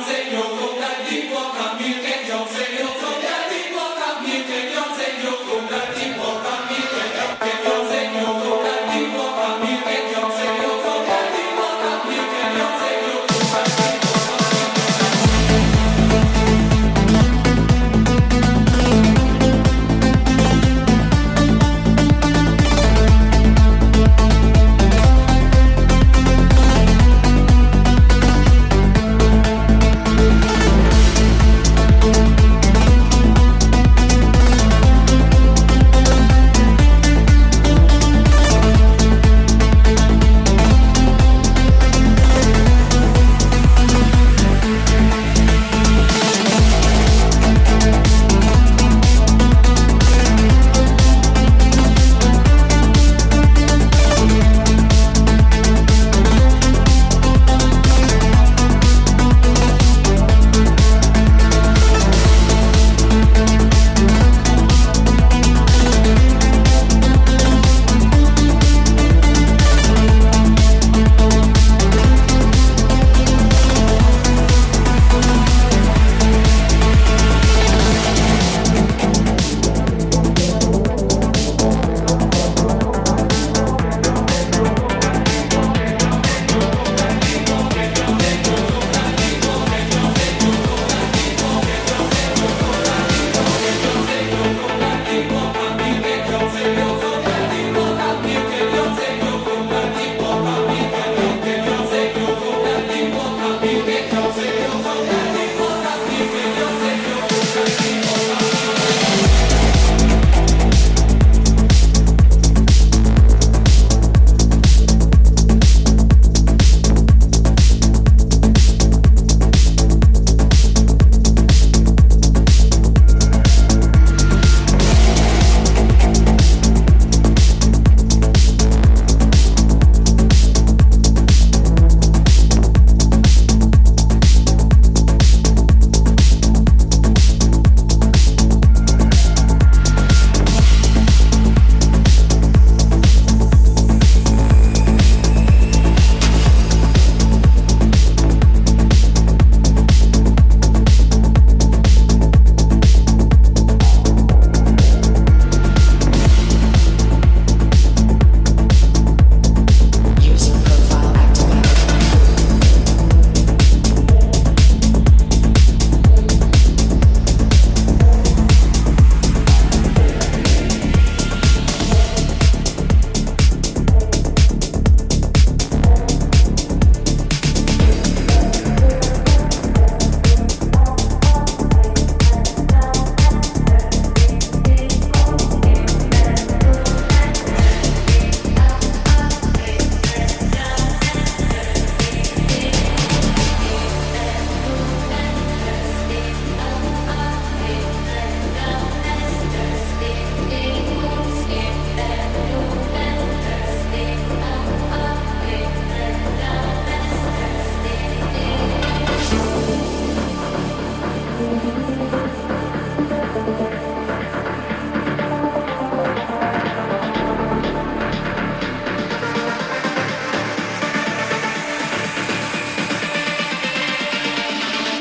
Senhor, sem vou dar de volta.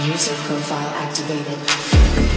User profile activated.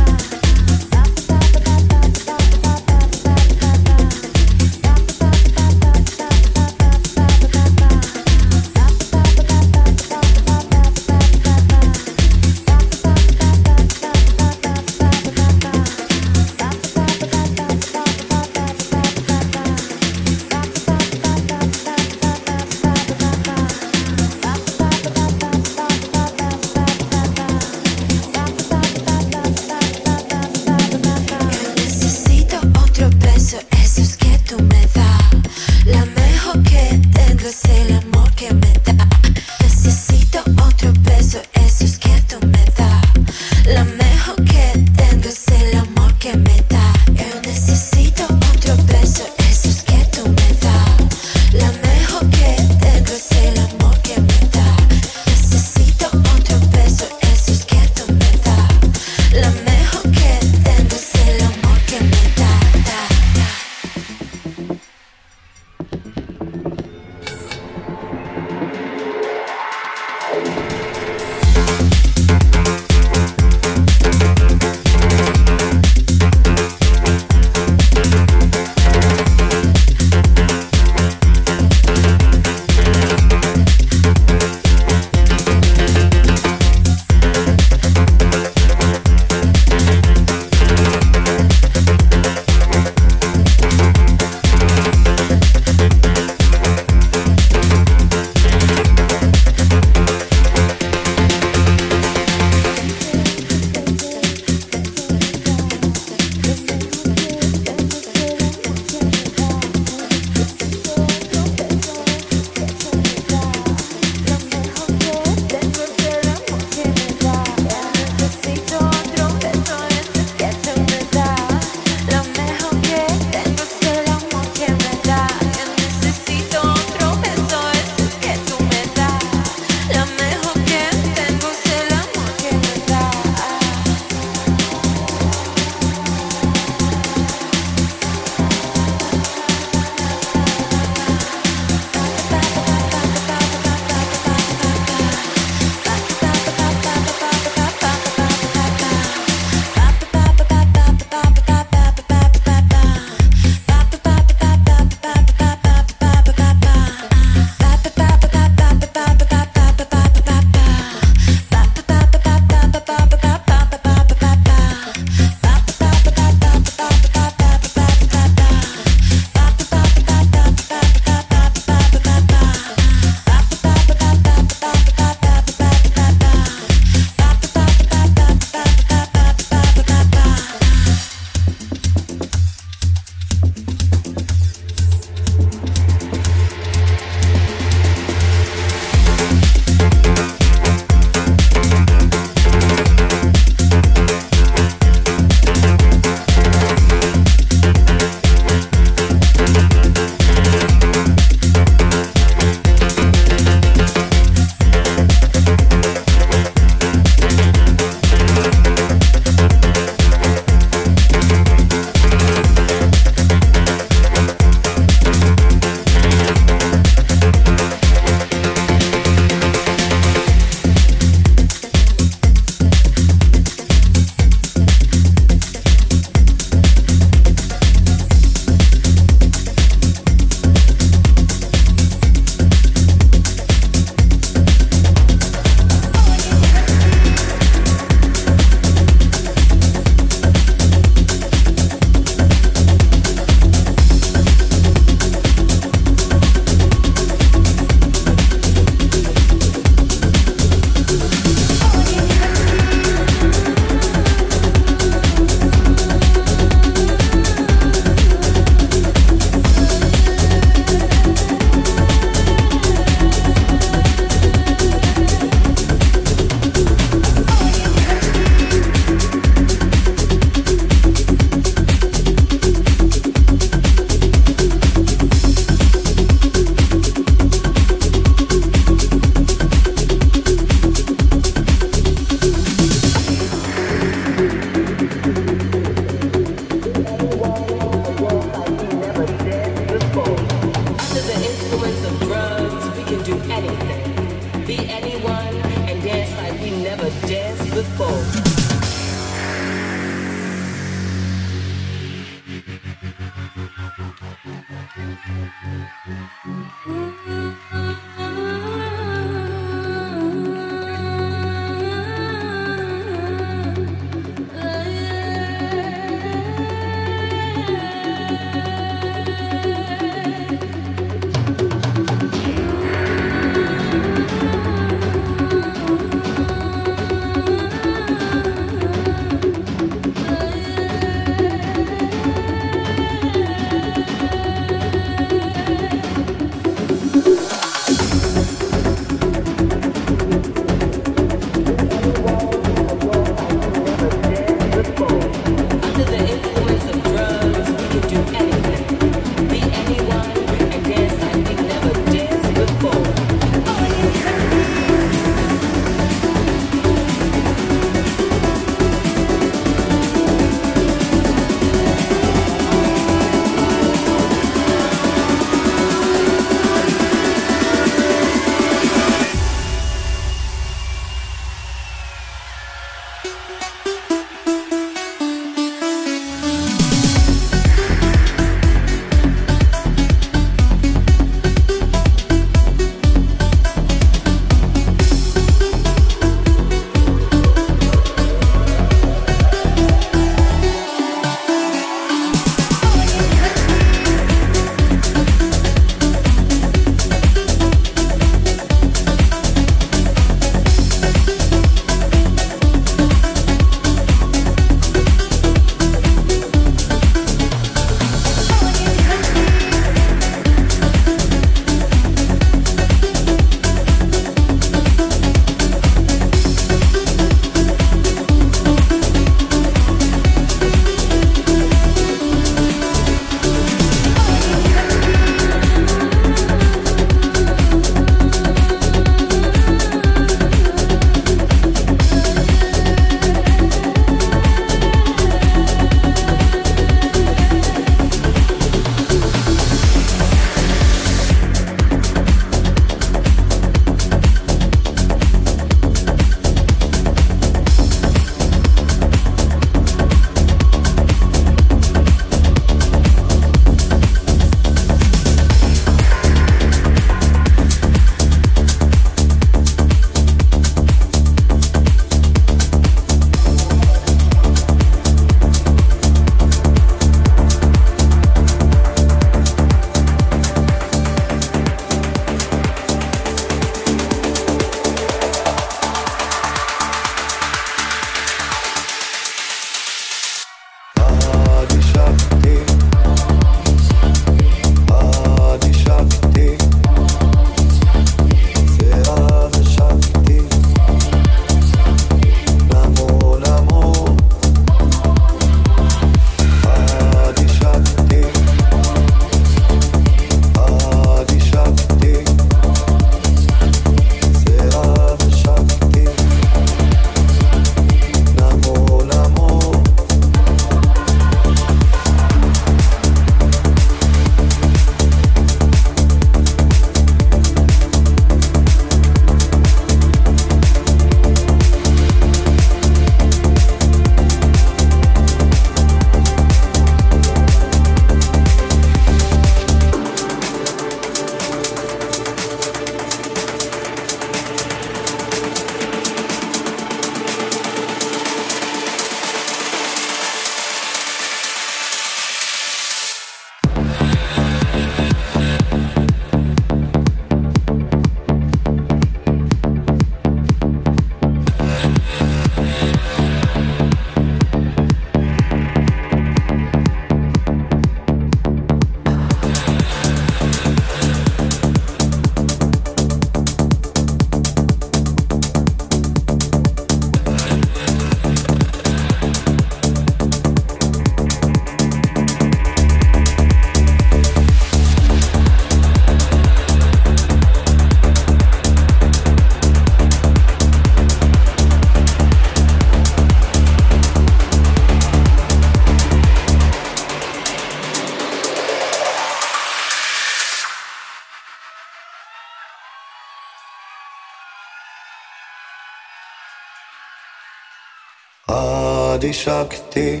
Adishakti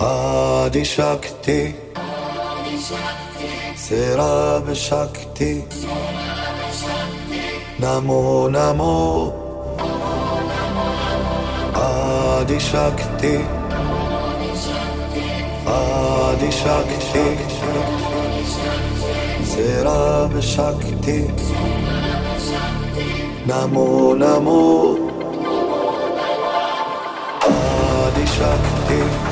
Adishakti Serab Shakti. Namo Namo. Adishakti Adishakti Serab Shakti. Namo Namo deixar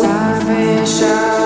salvation.